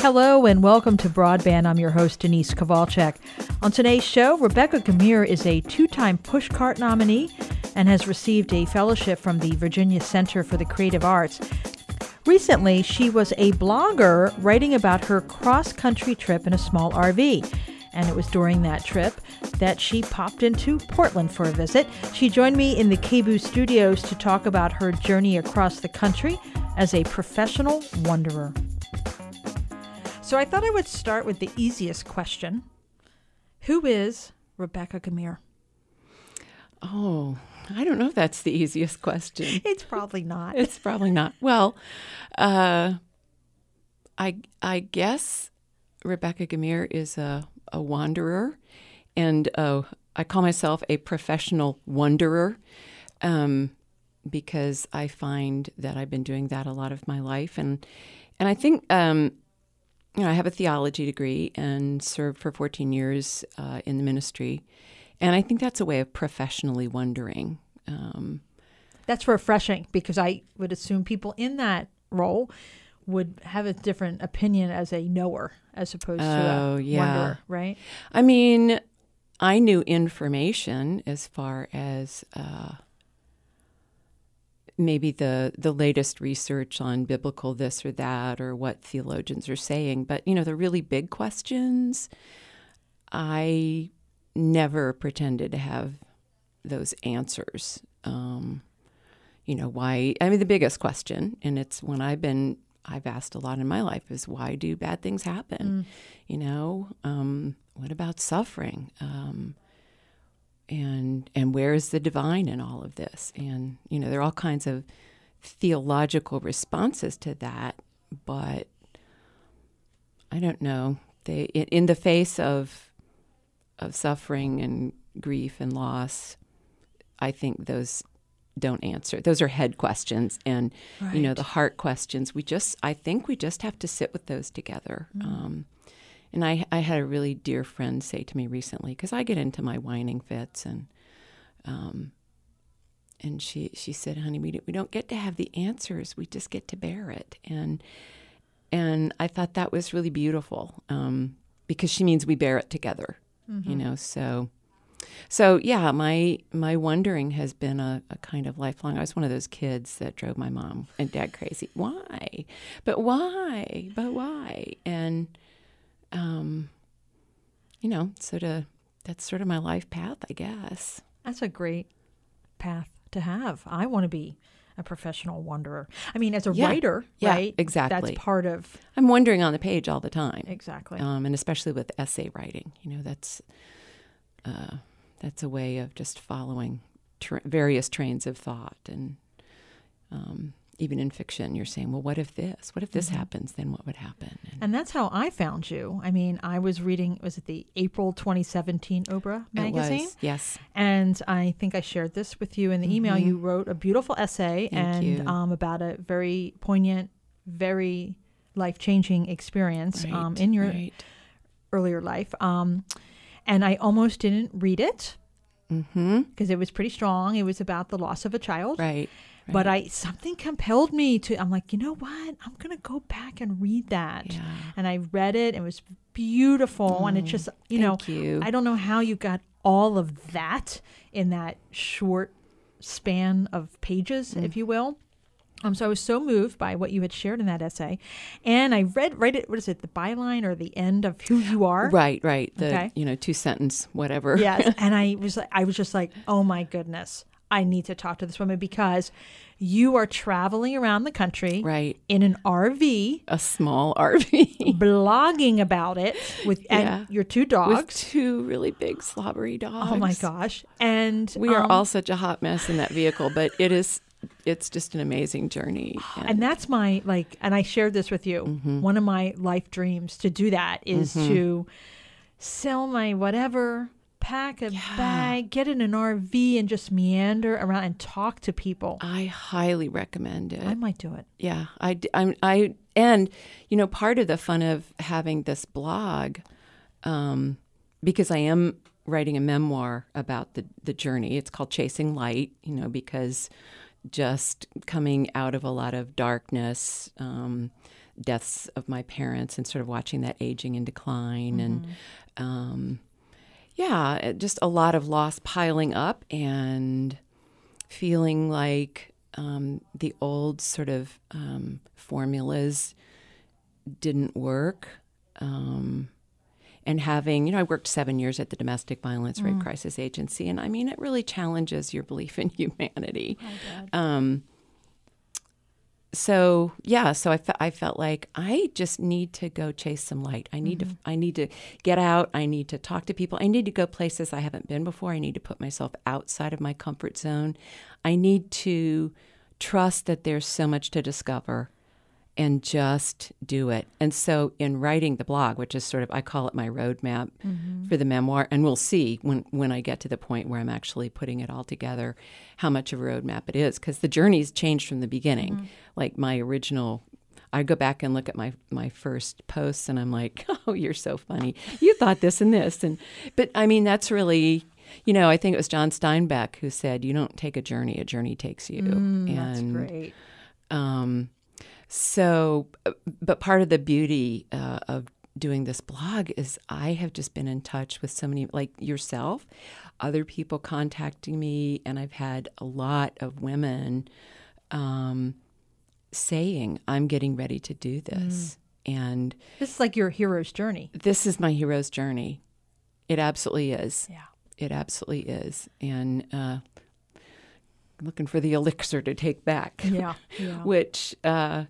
Hello and welcome to Broadband. I'm your host, Denise Kowalczyk. On today's show, Rebecca Gummere is a two time Pushcart nominee and has received a fellowship from the Virginia Center for the Creative Arts. Recently, she was a blogger writing about her cross country trip in a small RV. And it was during that trip that she popped into Portland for a visit. She joined me in the KBOO studios to talk about her journey across the country as a professional wanderer. So I thought I would start with the easiest question Who is Rebecca Gummere? Oh, I don't know if that's the easiest question. It's probably not. It's probably not. Well, uh, I I guess Rebecca Gummere is a, a wanderer, and uh, I call myself a professional wanderer um, because I find that I've been doing that a lot of my life, and and I think um, you know, I have a theology degree and served for 14 years uh, in the ministry. And I think that's a way of professionally wondering. Um, that's refreshing because I would assume people in that role would have a different opinion as a knower as opposed to oh, a yeah. right? I mean, I knew information as far as uh, maybe the the latest research on biblical this or that or what theologians are saying but you know the really big questions i never pretended to have those answers um, you know why i mean the biggest question and it's when i've been i've asked a lot in my life is why do bad things happen? Mm. you know um, what about suffering? Um, and and where is the divine in all of this? And you know there are all kinds of theological responses to that but i don't know. They in, in the face of of suffering and grief and loss i think those don't answer those are head questions and right. you know the heart questions we just i think we just have to sit with those together mm. um, and I, I had a really dear friend say to me recently, because I get into my whining fits, and um, and she she said, "Honey, we we don't get to have the answers. We just get to bear it." And and I thought that was really beautiful um, because she means we bear it together. Mm-hmm. You know, so so yeah, my my wondering has been a, a, kind of lifelong. I was one of those kids that drove my mom and dad crazy. Why? But why? But why? And um, you know, sort of that's sort of my life path, I guess. That's a great path to have. I want to be a professional wanderer. I mean, as a yeah. writer, yeah, right? Exactly. That's part of. I'm wondering on the page all the time. Exactly. Um, and especially with essay writing, you know, that's uh, that's a way of just following tra- various trains of thought and um, even in fiction, you're saying, well, what if this? What if this mm-hmm. happens? Then what would happen? And, and, that's how I found you. I mean, I was reading, was it the April 2017 Oprah magazine? was, yes. And I think I shared this with you in the mm-hmm. email. You wrote a beautiful essay Thank and um, about a very poignant, very life changing experience right, um, in your right. earlier life. Um, and I almost didn't read it because mm-hmm. it was pretty strong. It was about the loss of a child. Right. Right. But I something compelled me to. I'm like, you know what? I'm gonna go back and read that. Yeah. And I read it. It was beautiful, oh, and it just, you know, you. I don't know how you got all of that in that short span of pages, mm. if you will. Um, so I was so moved by what you had shared in that essay, and I read right at what is it the byline or the end of who you are. Right, right. The okay. you know two sentence whatever. Yes, and I was like, I was just like, oh my goodness, I need to talk to this woman because you are traveling around the country right in an RV, a small RV, blogging about it with yeah. your two dogs, with two really big slobbery dogs. Oh my gosh! And we are um, all such a hot mess in that vehicle, but it is it's just an amazing journey. And, and, that's my like and I shared this with you. Mm-hmm. One of my life dreams to do that is mm-hmm. to sell my whatever pack a yeah. bag, get in an RV, and just meander around and talk to people. I highly recommend it. I might do it. Yeah, I, I'm, I, and you know, part of the fun of having this blog, um, because I am writing a memoir about the the journey. It's called Chasing Light. You know, because just coming out of a lot of darkness, um, deaths of my parents, and sort of watching that aging and decline, and um, yeah, just a lot of loss piling up, and feeling like um, the old sort of um, formulas didn't work. And having, you know, I worked seven years at the Domestic Violence Rape Crisis Agency, and I mean, it really challenges your belief in humanity. Um, so yeah, so I, fe- I felt like I just need to go chase some light. I need to I need to get out. I need to talk to people. I need to go places I haven't been before. I need to put myself outside of my comfort zone. I need to trust that there's so much to discover and just do it. And so in writing the blog, which is sort of I call it my roadmap for the memoir, and we'll see when when I get to the point where I'm actually putting it all together, how much of a roadmap it is, because the journey's changed from the beginning. Like my original. I go back and look at my my first posts and I'm like, "Oh, you're so funny. You thought this and this." And but I mean, that's really you know, I think it was John Steinbeck who said, "You don't take a journey; a journey takes you." Mm, That's great. um, so, uh, but part of the beauty uh, of doing this blog is I have just been in touch with so many, like yourself, other people contacting me, and I've had a lot of women um, saying, I'm getting ready to do this. And This is like your hero's journey. this is my hero's journey. It absolutely is. Yeah. It absolutely is. And uh, looking for the elixir to take back Yeah. Yeah. which uh,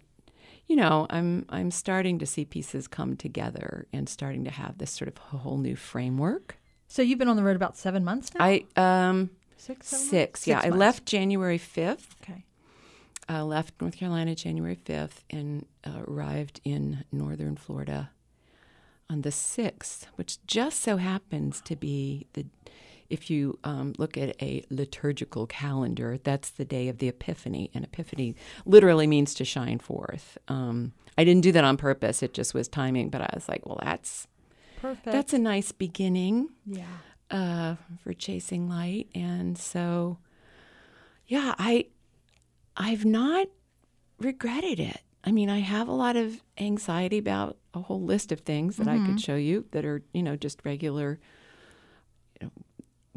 you know i'm i'm starting to see pieces come together and starting to have this sort of whole new framework So you've been on the road about seven months now? i um Six, seven months? six yeah i left january 5th Okay. uh, left north carolina january 5th and uh, arrived in northern florida on the 6th which just so happens to be the if you um, look at a liturgical calendar, that's the day of the Epiphany, and Epiphany literally means to shine forth. Um, I didn't do that on purpose; it just was timing. But I was like, well, that's Perfect. that's a nice beginning yeah. uh, for chasing light, and so yeah, I I've not regretted it. I mean, I have a lot of anxiety about a whole list of things that I could show you that are, you know, just regular.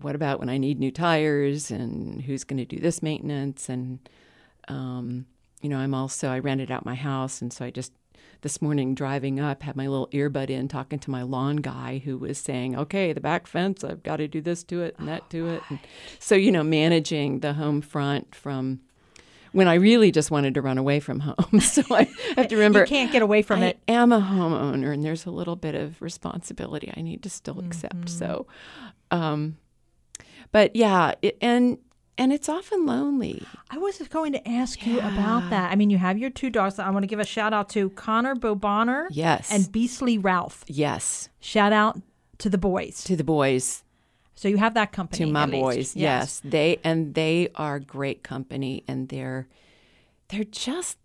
What about when I need new tires and who's going to do this maintenance? And, um, you know, I'm also, I rented out my house. And so I just, this morning driving up, had my little earbud in talking to my lawn guy who was saying, okay, the back fence, I've got to do this to it and that to it. And so, you know, managing the home front from, when I really just wanted to run away from home. So I have to remember You can't get away from I it. I am a homeowner, and there's a little bit of responsibility I need to still accept. So, um, but yeah, it, and and it's often lonely. I was going to ask you about that. I mean, you have your two dogs. I want to give a shout out to Connor Bobonner Yes, and Beastly Ralph. yes, Shout out to the boys. to the boys, So you have that company. to my boys. Yes. they and they are great company, and they're they're just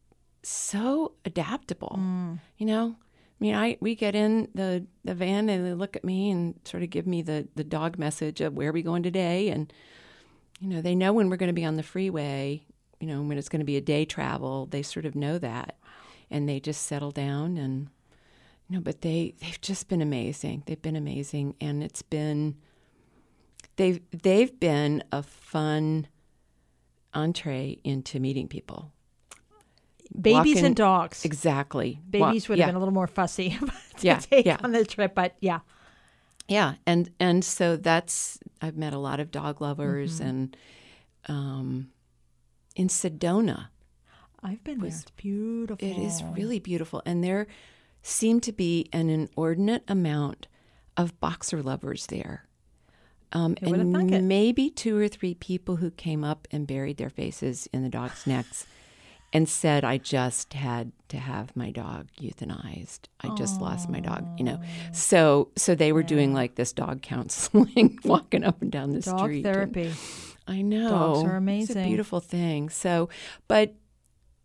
so adaptable. Mm. You know, I mean, I we get in the the van and they look at me and sort of give me the the dog message of where are we going today, and you know, they know when we're going to be on the freeway. You know, when it's going to be a day travel, they sort of know that, and they just settle down and. You know, but they they've just been amazing. They've been amazing, and it's been they've they've been a fun entree into meeting people. Babies Walking- and dogs. Exactly. Babies would yeah, have been a little more fussy to Yeah, take yeah. on the trip, but yeah. Yeah, and and so that's I've met a lot of dog lovers, Mm-hmm. and um, in Sedona, I've been there. It's beautiful. it is really beautiful, and there seem to be an inordinate amount of boxer lovers there. Um, Who would've thunk it? and maybe two or three people who came up and buried their faces in the dog's necks and said, I just had to have my dog euthanized. I just lost my dog, you know. So so they were doing like this dog counseling, walking up and down the Dog street. and- therapy. I know. Dogs are It's a amazing. beautiful thing. So but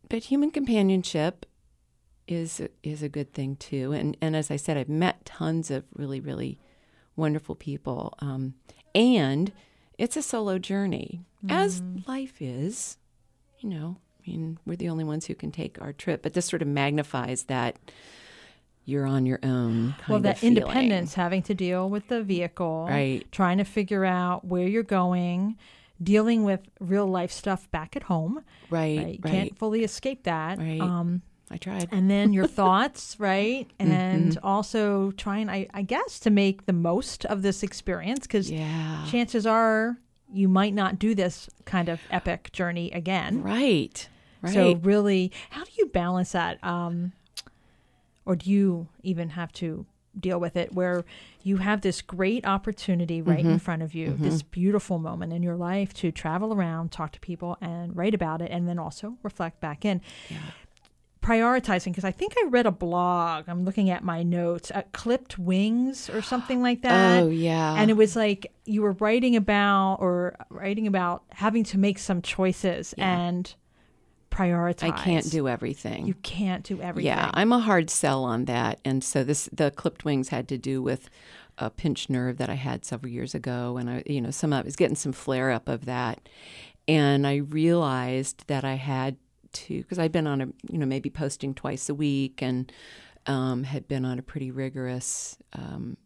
but human companionship is is a good thing too. And and as I said, I've met tons of really really wonderful people. Um, and it's a solo journey, as Mm. life is. you know, I mean, we're the only ones who can take our trip. But this sort of magnifies that you're on your own. well, that independence, having to deal with the vehicle, Right. Trying to figure out where you're going, dealing with real life stuff back at home. Right, Right. You right. Can't fully escape that. Right. Um, I tried. and then your thoughts, right? And Mm-hmm. also trying, I, I guess, to make the most of this experience because Yeah. chances are you might not do this kind of epic journey again. Right. Right. So really, how do you balance that? Um, or do you even have to deal with it where you have this great opportunity right Mm-hmm. in front of you, this beautiful moment in your life to travel around, talk to people, and write about it, and then also reflect back in. Prioritizing, because I think I read a blog. I'm looking at my notes, uh, clipped wings or something like that oh yeah. and it was like you were writing about or writing about having to make some choices Yeah. and prioritize. I can't do everything. You can't do everything. Yeah, I'm a hard sell on that. And so this the clipped wings had to do with a pinched nerve that I had several years ago and I you know, some I was getting some flare up of that. And I realized that I had to because I'd been on a you know, maybe posting twice a week and um, had been on a pretty rigorous um,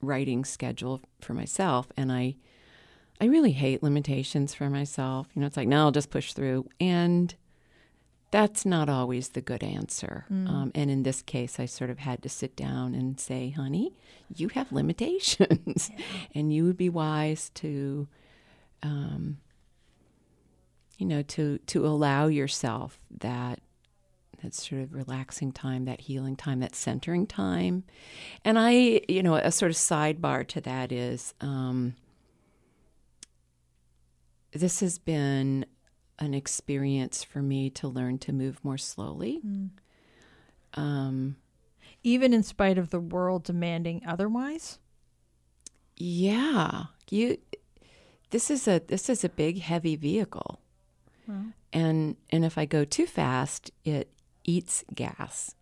writing schedule for myself and I I really hate limitations for myself. You know, it's like, no, I'll just push through. And that's not always the good answer. Um, and in this case, I sort of had to sit down and say, honey, you have limitations. and you would be wise to, um, you know, to, to allow yourself that that sort of relaxing time, that healing time, that centering time. And I, you know, a sort of sidebar to that is um, this has been an experience for me to learn to move more slowly. Um, Even in spite of the world demanding otherwise. yeah, you. This is a this is a big heavy vehicle, and and if I go too fast, it eats gas.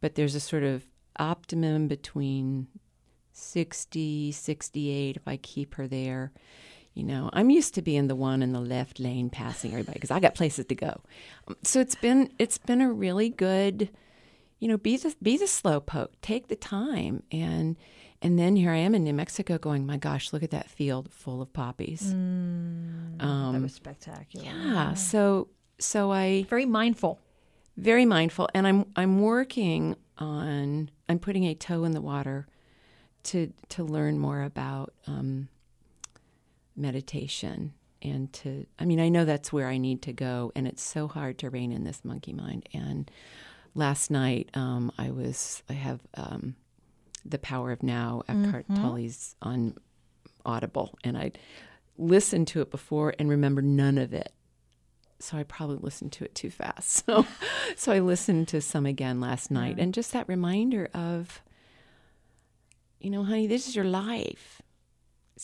But there's a sort of optimum between 60, 68 if I keep her there. You know, I'm used to being the one in the left lane passing everybody because I got places to go. Um, So it's been it's been a really good, you know, be the be the slow poke, take the time, and and then here I am in New Mexico, going, my gosh, look at that field full of poppies. um that was spectacular. Um, Yeah, so so I Very mindful. very mindful and i'm i'm working on i'm putting a toe in the water to to learn more about um, meditation and to i mean i know that's where i need to go and it's so hard to rein in this monkey mind. And last night um, i was i have um, the power of now eckhart tolle's on audible and i listened to it before and remember none of it. So I probably listened to it too fast. So, so I listened to some again last night, and just that reminder of, you know, honey, this is your life.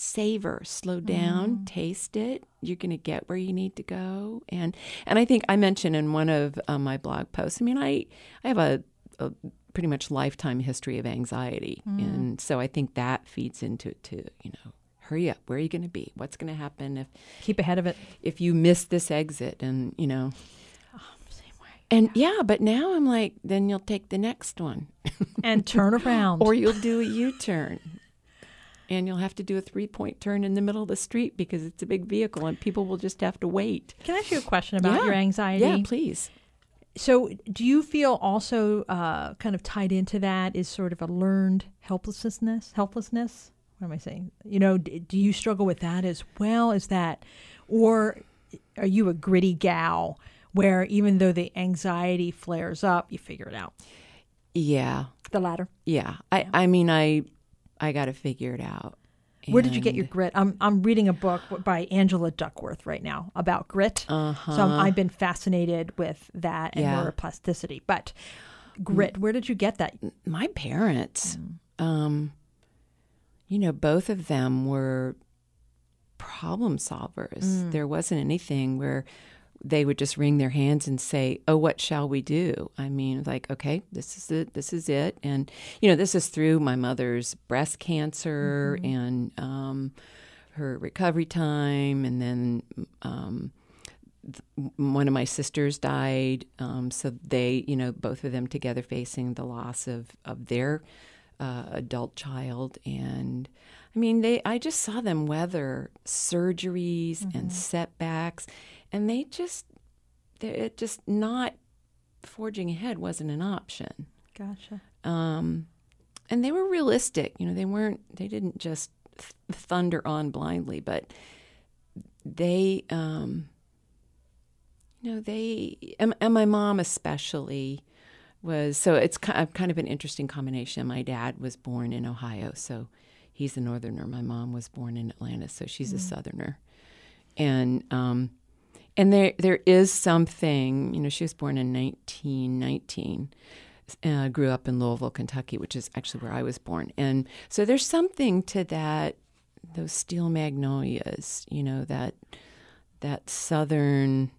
Savor, slow down, taste it. You're going to get where you need to go, and and I think I mentioned in one of um, my blog posts. I mean, I I have a, a pretty much lifetime history of anxiety, and so I think that feeds into it too. You know, hurry up. Where are you going to be? What's going to happen if Keep ahead of it. if you miss this exit and you know Same way. and yeah but now i'm like then you'll take the next one And turn around. or you'll do a u-turn and you'll have to do a three-point turn in the middle of the street because it's a big vehicle and people will just have to wait Can I ask you a question about Yeah. your anxiety? yeah please So, do you feel also uh, kind of tied into that is sort of a learned helplessness? Helplessness? What am I saying? You know, d- do you struggle with that as well as that, or are you a gritty gal where even though the anxiety flares up, you figure it out? yeah The latter. yeah i i mean i i got to figure it out Where did you get your grit? I'm I'm reading a book by Angela Duckworth right now about grit. uh-huh So I'm, I've been fascinated with that and Yeah. neuroplasticity. But grit, where did you get that? my parents um you know both of them were problem solvers there wasn't anything where they would just wring their hands and say oh what shall we do? I mean like okay this is it this is it. And you know this is through my mother's breast cancer and um her recovery time and then um th- one of my sisters died, um, so they, you know, both of them together facing the loss of of their uh, adult child, and I mean, they. I just saw them weather surgeries and setbacks, and they just, they it just not forging ahead wasn't an option. Gotcha. Um, and they were realistic. You know, they weren't. They didn't just th- thunder on blindly, but they, um, you know, they and, and my mom especially was. So it's kind of, kind of an interesting combination. My dad was born in Ohio, so he's a northerner. My mom was born in Atlanta, so she's a southerner, and um, and there there is something. You know, she was born in 1919 uh, grew up in Louisville, Kentucky, which is actually where I was born. And so there's something to that, those steel magnolias, you know, that that southern.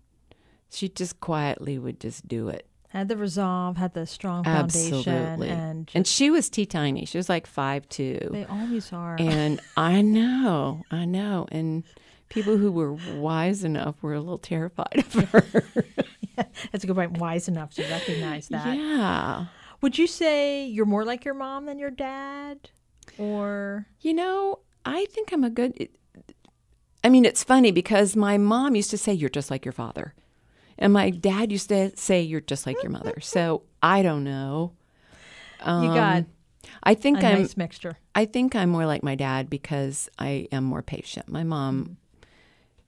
She just quietly would just do it. Had the resolve, had the strong foundation, Absolutely. and just, And she was tea tiny. She was like five two. they always are. And I know, I know. And people who were wise enough were a little terrified of her. That's a good point. Wise enough to recognize that. yeah. Would you say you're more like your mom than your dad, or You know, I think I'm a good. It, I mean, it's funny because my mom used to say, You're just like your father. And my dad used to say, You're just like your mother. So I don't know. you got Um, I think a I'm. nice mixture? I think I'm more like my dad because I am more patient. My mom,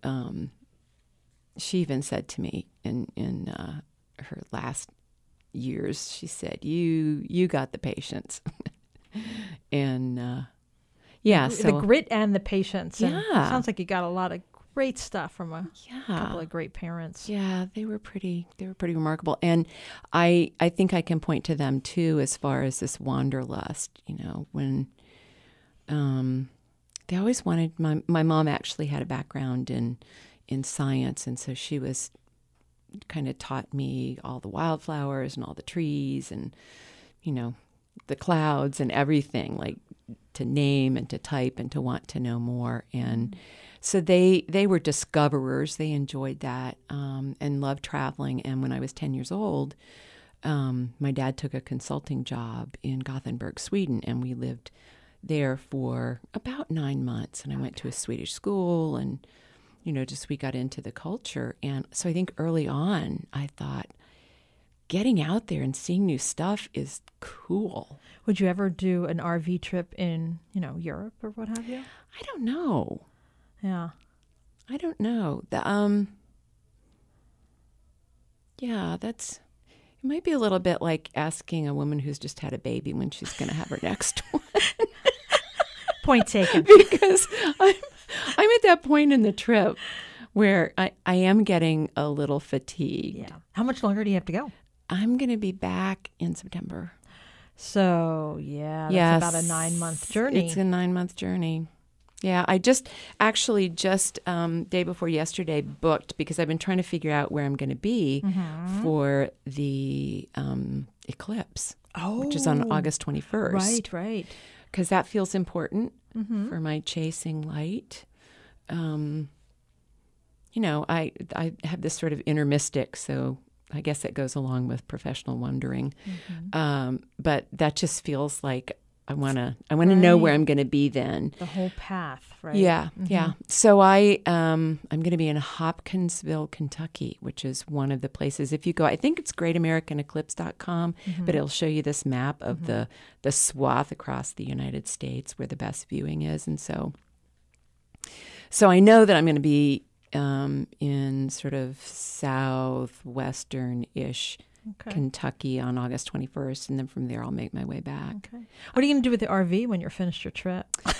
um, she even said to me in in uh, her last years, she said, "You you got the patience," and uh, yeah, the so grit and the patience. and Yeah. sounds like you got a lot of great stuff from a yeah, couple of great parents. Yeah, they were pretty they were pretty remarkable. And I I think I can point to them too as far as this wanderlust, you know, when um they always wanted my my mom actually had a background in in science and so she was kind of taught me all the wildflowers and all the trees and you know the clouds and everything like to name and to type and to want to know more. And so they they were discoverers. They enjoyed that um, and loved traveling. And when i was 10 years old um, my dad took a consulting job in gothenburg sweden and we lived there for about nine months and i went to a swedish school and you know just we got into the culture and so i think early on i thought getting out there and seeing new stuff is cool Would you ever do an RV trip in you know Europe or what have you? i don't know Yeah. I don't know. The, um, yeah, that's. It might be a little bit like asking a woman who's just had a baby when she's going to have her next one, Point taken. because I'm I'm at that point in the trip where I, I am getting a little fatigued. yeah. How much longer do you have to go? I'm going to be back in September. So yeah, that's yes, about a nine month journey. It's a nine month journey. Yeah, I just actually just um, day before yesterday booked because I've been trying to figure out where I'm going to be Mm-hmm. for the um, eclipse, oh, which is on August 21st. Right, right. Because that feels important Mm-hmm. for my chasing light. Um, you know, I I have this sort of inner mystic, so I guess it goes along with professional wondering. Mm-hmm. Um, but that just feels like I want to I want to know where I'm going to be then. The whole path, right? Yeah, yeah. So I um I'm going to be in Hopkinsville, Kentucky, which is one of the places if you go I think it's greatamericaneclipse.com, but it'll show you this map of the the swath across the United States where the best viewing is and so so I know that I'm going to be um, in sort of southwestern-ish Okay. Kentucky on August 21st and then from there I'll make my way back. Okay. What are you going to do with the RV when you're finished your trip?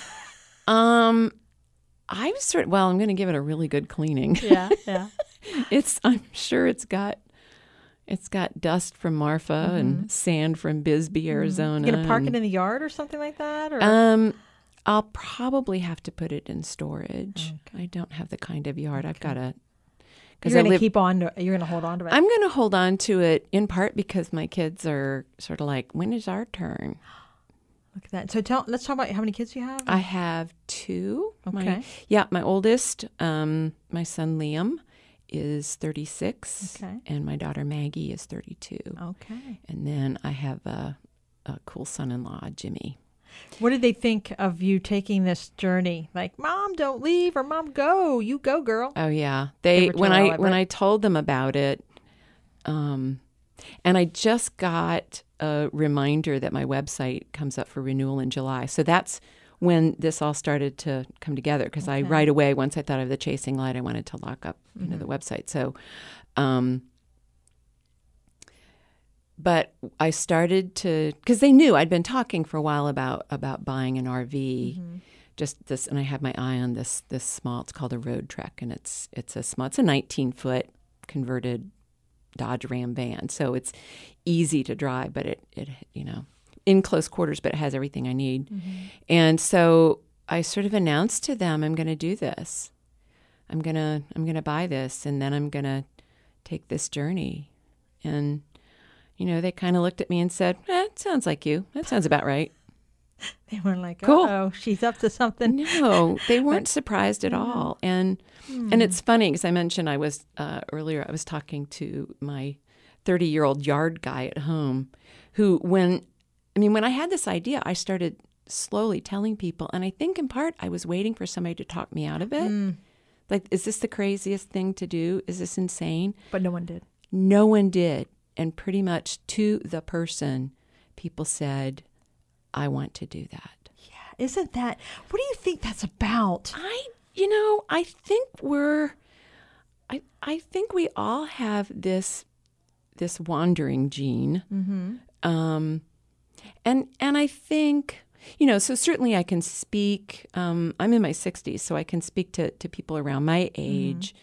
Um, I was sort well. I'm going to give it a really good cleaning. Yeah, yeah. it's. I'm sure it's got. It's got dust from Marfa and sand from Bisbee, Arizona. You going to park it in the yard or something like that? Or Um, I'll probably have to put it in storage. I don't have the kind of yard. I've got a. Because you're going to keep on to You're going to hold on to it. I'm going to hold on to it in part because my kids are sort of like, when is our turn? Look at that. So tell. Let's talk about how many kids you have. I have two. My- Okay. yeah, my oldest, um, my son Liam, is 36, Okay. and my daughter Maggie is 32. Okay. And then I have a, a cool son in law, Jimmy. What did they think of you taking this journey? Like, mom, don't leave, or mom, go. You go, girl. Oh yeah, They they when I when. I told them about it, um, and I just got a reminder that my website comes up for renewal in July. So that's when this all started to come together because I right away once I thought of the chasing light, I wanted to lock up you know the Mm-hmm. website. So, um, but I started to because they knew I'd been talking for a while about about buying an RV Mm-hmm. just this and I had my eye on this this small it's called a Roadtrek and it's it's a small it's a 19 foot converted Dodge Ram van. So it's easy to drive but it it you know in close quarters but it has everything I need. And so I sort of announced to them I'm going to do this. I'm going to I'm going to buy this and then I'm going to take this journey. And you know they kind of looked at me and said eh, it sounds like you that sounds about right They weren't like, Cool. oh, she's up to something. no, they weren't surprised at all. And Hmm. and it's funny because I mentioned I was uh, earlier. I was talking to my thirty year old yard guy at home, who when I mean when I had this idea, I started slowly telling people, and I think in part I was waiting for somebody to talk me out of it. Hmm. Like, is this the craziest thing to do? Is this insane? But no one did. No one did, and pretty much to the person, people said, "I want to do that." Yeah. Isn't that, what do you think that's about? I, you know, I think we're, I, I think we all have this, this wandering gene, Mm-hmm. um, and and I think, you know, so certainly I can speak. Um, I'm in my 60s, so I can speak to to people around my age.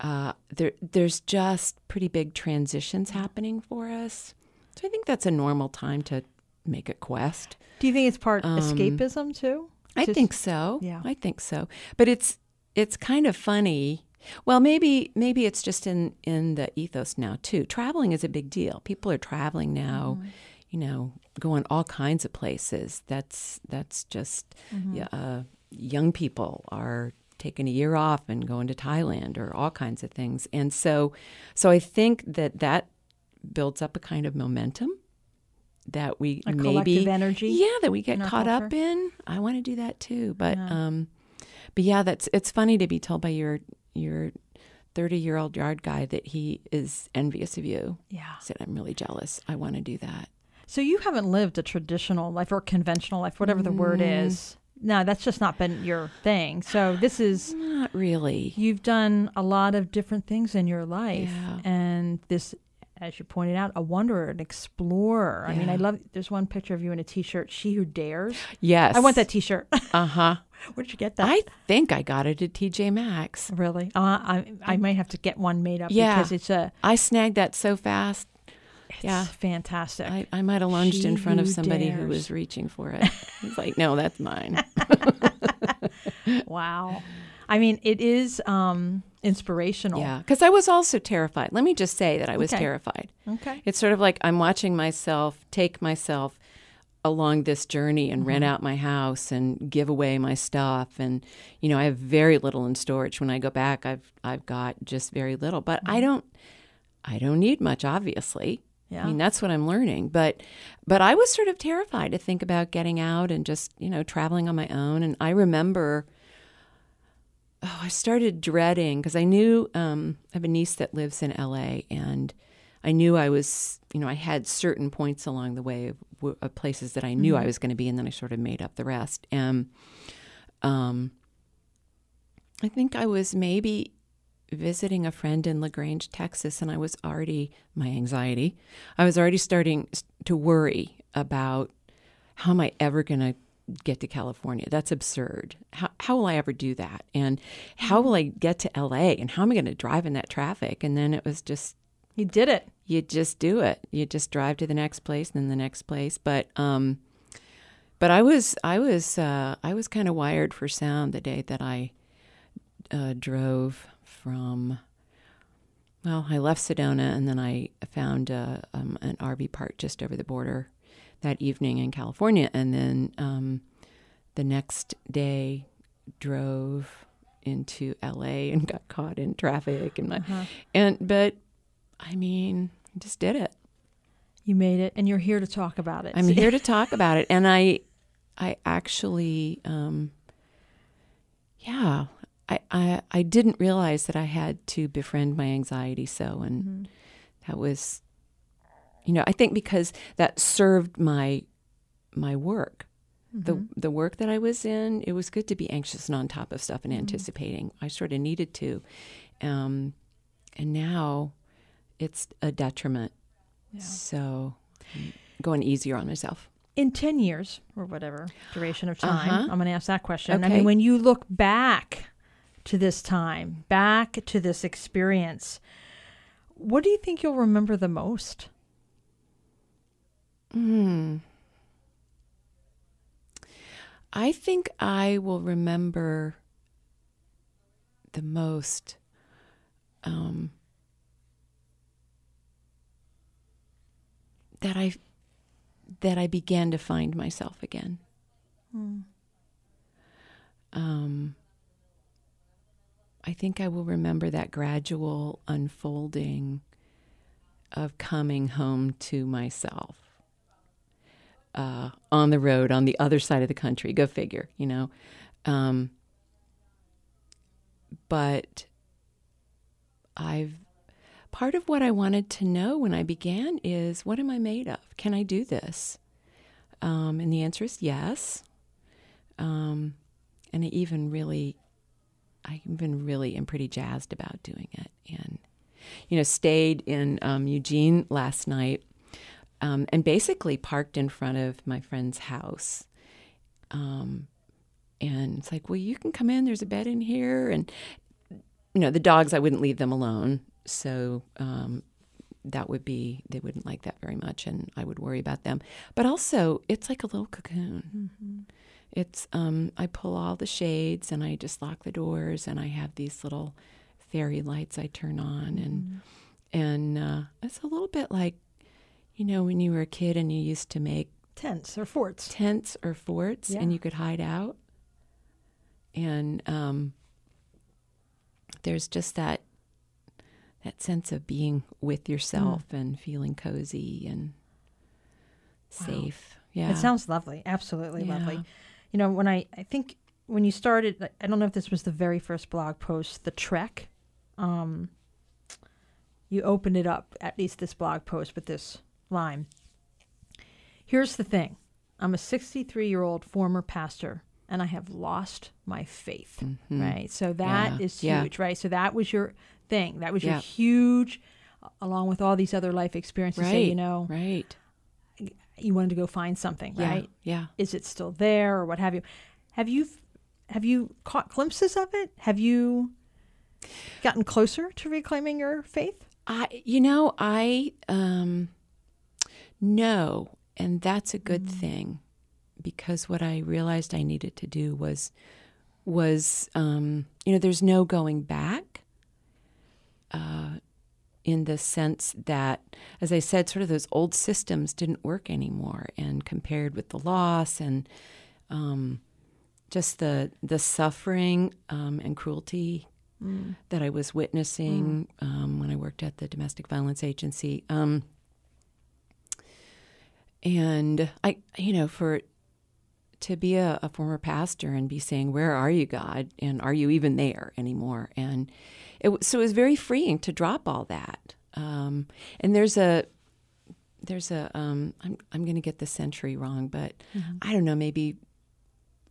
Uh, there, there's just pretty big transitions happening for us, so I think that's a normal time to make a quest. Do you think it's part Um, escapism too? I Just- think so. Yeah. I think so. But it's it's kind of funny. Well, maybe maybe it's just in in the ethos now too. Traveling is a big deal. People are traveling now. Mm-hmm. You know, going all kinds of places. That's that's just Mm-hmm. yeah. Uh, young people are taking a year off and going to Thailand or all kinds of things. And so, so I think that that builds up a kind of momentum that we A maybe energy yeah that we get caught up in i want to do that too but Yeah. um but yeah that's it's funny to be told by your your 30 year old yard guy that he is envious of you Yeah. Said i'm really jealous i want to do that So you haven't lived a traditional life or conventional life, whatever the word Mm. is. No, that's just not been your thing. So this is not really you've done a lot of different things in your life, Yeah. and this, as you pointed out, a wanderer, an explorer. I mean, I love. There's one picture of you in a T-shirt. She who dares. yes I want that T-shirt. uh-huh Where did you get that? i think i got it at tj maxx really? Uh, I I might have to get one made up Yeah. because it's a i snagged that so fast it's Yeah. fantastic. I, I might have lunged She in front of somebody who was reaching for it. He's like, no, that's mine. wow. I mean, it is um, inspirational. Yeah, because I was also terrified. Let me just say that I was Okay. terrified. Okay. It's sort of like I'm watching myself take myself along this journey and Mm-hmm. rent out my house and give away my stuff and you know I have very little in storage when I go back I've I've got just very little but Mm-hmm. I don't I don't need much obviously Yeah. I mean that's what I'm learning but but I was sort of terrified to think about getting out and just you know traveling on my own and I remember oh, I started dreading because I knew um, I have a niece that lives in LA, and I knew I was, you know, I had certain points along the way of, of places that I knew I was going to be, and then I sort of made up the rest. And um, I think I was maybe visiting a friend in LaGrange, Texas, and I was already my anxiety. I was already starting to worry about how am I ever going to get to California? That's absurd. How, how will I ever do that? And how will I get to LA? And how am I going to drive in that traffic? And then it was just, You did it. you just do it. You just drive to the next place and then the next place. But, um, but I was, I was, uh, I was kind of wired for sound the day that I uh, drove from. Well, I left Sedona and then I found uh, um, an RV park just over the border that evening in California, and then um, the next day drove into LA and got caught in traffic and my, uh-huh. and but I mean, I just did it. You made it, and you're here to talk about it. I'm here to talk about it, and I, I actually, um, yeah, I, I, I didn't realize that I had to befriend my anxiety so, and mm-hmm. that was, you know, I think because that served my, my work. Mm-hmm. The the work that I was in, it was good to be anxious and on top of stuff and mm-hmm. anticipating. I sort of needed to, um, and now it's a detriment. Yeah. So I'm going easier on myself. In 10 years or whatever duration of time, uh-huh. I'm going to ask that question. Okay. I mean, when you look back to this time, back to this experience, what do you think you'll remember the most? Hmm. I think I will remember the most um, that I that I began to find myself again. Hmm. Um, I think I will remember that gradual unfolding of coming home to myself uh, on the road on the other side of the country. Go figure, you know. Um, but I've part of what I wanted to know when I began is what am I made of? Can I do this? Um, and the answer is yes. Um, and I even really, I even really am pretty jazzed about doing it. And, you know, stayed in um, Eugene last night um, and basically parked in front of my friend's house. Um, and it's like, well, you can come in. There's a bed in here, and you know, the dogs. I wouldn't leave them alone, so um, that would be they wouldn't like that very much, and I would worry about them. But also, it's like a little cocoon. Mm-hmm. It's um, I pull all the shades and I just lock the doors, and I have these little fairy lights I turn on, and and uh, it's a little bit like you know when you were a kid and you used to make tents or forts, tents or forts, yeah. and you could hide out. And um, there's just that that sense of being with yourself mm. and feeling cozy and safe. Yeah. It sounds lovely. Absolutely yeah. lovely. You know, when I, I think when you started, I don't know if this was the very first blog post, the trek. Um, you opened it up, at least this blog post, with this line. Here's the thing I'm a 63 year old former pastor and I have lost my faith. Mm-hmm. Right. So that yeah. is huge. Yeah. Right. So that was your thing. That was your huge, along with all these other life experiences. Right. Say, you know, right. You wanted to go find something, yeah. right? Yeah. Is it still there, or what have you? Have you have you caught glimpses of it? Have you gotten closer to reclaiming your faith? I, you know, I um, no, and that's a good mm. thing because what I realized I needed to do was was um, you know there's no going back uh, in the sense that, as I said, sort of those old systems didn't work anymore, and compared with the loss and um, just the the suffering um, and cruelty mm. that I was witnessing mm. um, when I worked at the domestic violence agency. Um, and I, you know, for to be a, a, former pastor and be saying, "Where are you, God?" and "Are you even there anymore?" and it, so it was very freeing to drop all that. Um, and there's a there's a um, I'm I'm going to get the century wrong, but mm-hmm. I don't know, maybe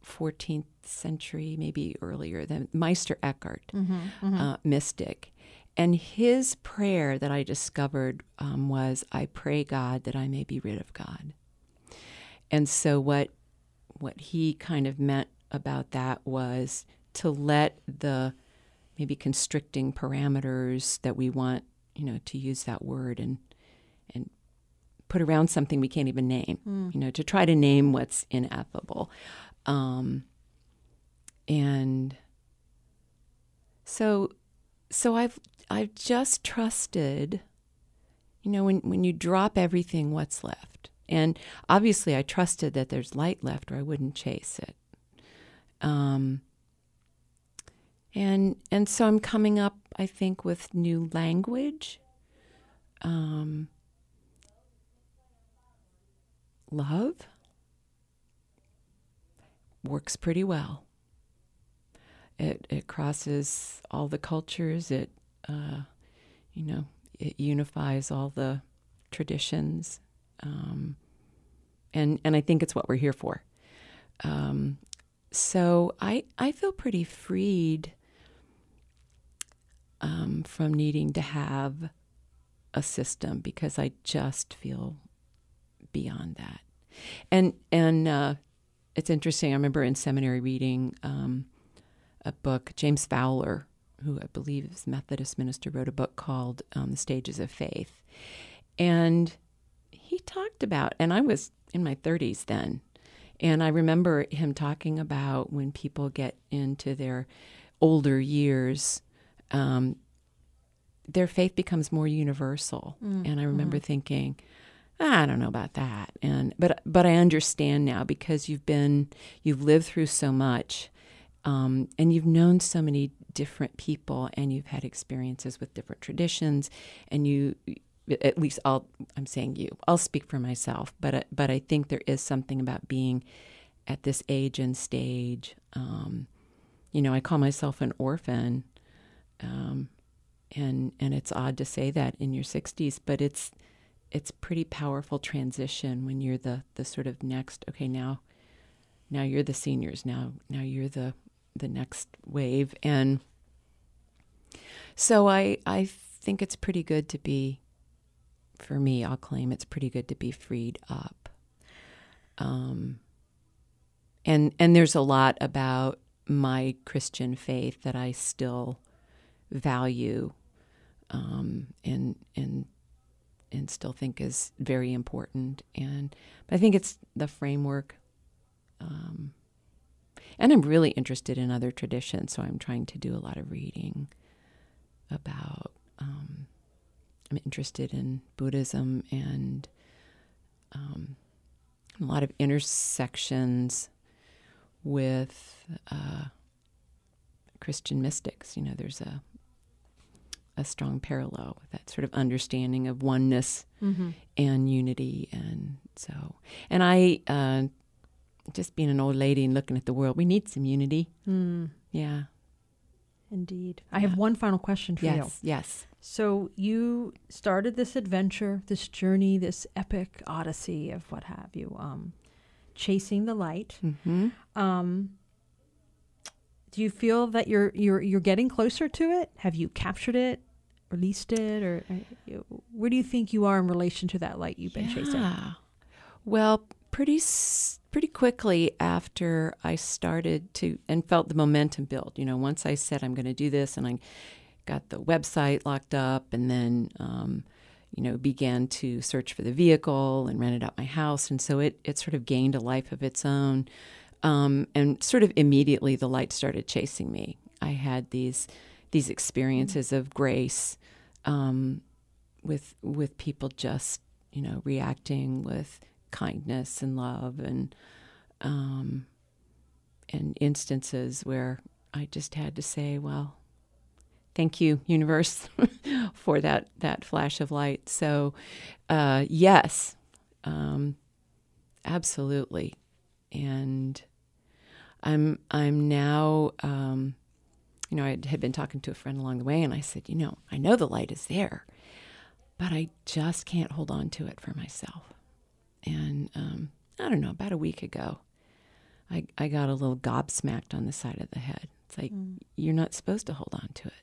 14th century, maybe earlier than Meister Eckhart, mm-hmm, mm-hmm. Uh, mystic. And his prayer that I discovered um, was, "I pray God that I may be rid of God." And so what what he kind of meant about that was to let the maybe constricting parameters that we want, you know, to use that word and and put around something we can't even name, mm. you know, to try to name what's ineffable. Um, and so so I've I've just trusted, you know, when, when you drop everything, what's left? And obviously I trusted that there's light left or I wouldn't chase it. Um, and and so I'm coming up, I think, with new language. Um, love works pretty well. It it crosses all the cultures. It uh, you know it unifies all the traditions, um, and and I think it's what we're here for. Um, so I I feel pretty freed um, from needing to have a system because I just feel beyond that. And and uh, it's interesting. I remember in seminary reading um, a book. James Fowler, who I believe is Methodist minister, wrote a book called um, "The Stages of Faith," and he talked about. And I was in my 30s then, and I remember him talking about when people get into their older years. Um, their faith becomes more universal. Mm, and I remember mm. thinking, I don't know about that. And but but I understand now because you've been you've lived through so much, um, and you've known so many different people, and you've had experiences with different traditions, and you at least I'll I'm saying you I'll speak for myself, but but I think there is something about being at this age and stage. Um, you know, I call myself an orphan. Um, and and it's odd to say that in your 60s but it's it's pretty powerful transition when you're the the sort of next okay now now you're the seniors now now you're the the next wave. And so i i think it's pretty good to be for me i'll claim it's pretty good to be freed up. Um and and there's a lot about my christian faith that i still value um, and and and still think is very important. And I think it's the framework. Um, and I'm really interested in other traditions, so I'm trying to do a lot of reading about. Um, I'm interested in Buddhism and um, a lot of intersections with uh, Christian mystics. You know, there's a a strong parallel with that sort of understanding of oneness mm-hmm. and unity. And so, and I, uh, just being an old lady and looking at the world, we need some unity. Mm. Yeah. Indeed. I have one final question for yes, you. Yes. Yes. So you started this adventure, this journey, this epic odyssey of what have you, um, chasing the light. Mm-hmm. Um, do you feel that you're you're you're getting closer to it? Have you captured it? Released it, or uh, where do you think you are in relation to that light you've been yeah. chasing? Well, pretty pretty quickly after I started to and felt the momentum build. You know, once I said I'm going to do this, and I got the website locked up, and then. Um, you know, began to search for the vehicle and rented out my house, and so it it sort of gained a life of its own. Um, and sort of immediately, the light started chasing me. I had these these experiences of grace um, with with people just you know reacting with kindness and love and um, and instances where I just had to say, well, thank you, universe, for that that flash of light. So, uh, yes, um, absolutely, and I'm I'm now um, you know, I had been talking to a friend along the way, and I said, you know, I know the light is there, but I just can't hold on to it for myself. And um, I don't know, about a week ago, I, I got a little gobsmacked on the side of the head. It's like, mm. you're not supposed to hold on to it.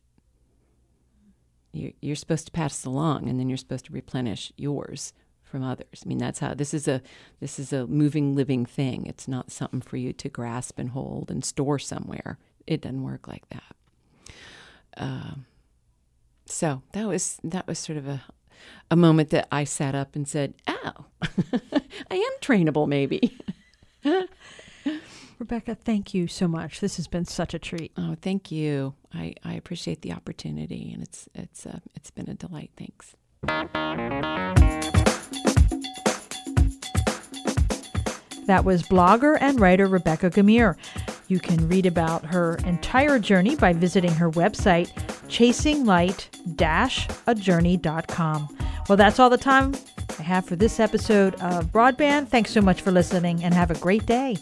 You're, you're supposed to pass along, and then you're supposed to replenish yours from others. I mean, that's how this is a this is a moving, living thing. It's not something for you to grasp and hold and store somewhere it doesn't work like that. Um, so that was that was sort of a a moment that I sat up and said, "Oh, I am trainable, maybe." Rebecca, thank you so much. This has been such a treat. Oh, thank you. I, I appreciate the opportunity, and it's it's uh, it's been a delight. Thanks. That was blogger and writer Rebecca Gummere. You can read about her entire journey by visiting her website, chasinglight-ajourney.com. Well, that's all the time I have for this episode of Broadband. Thanks so much for listening and have a great day.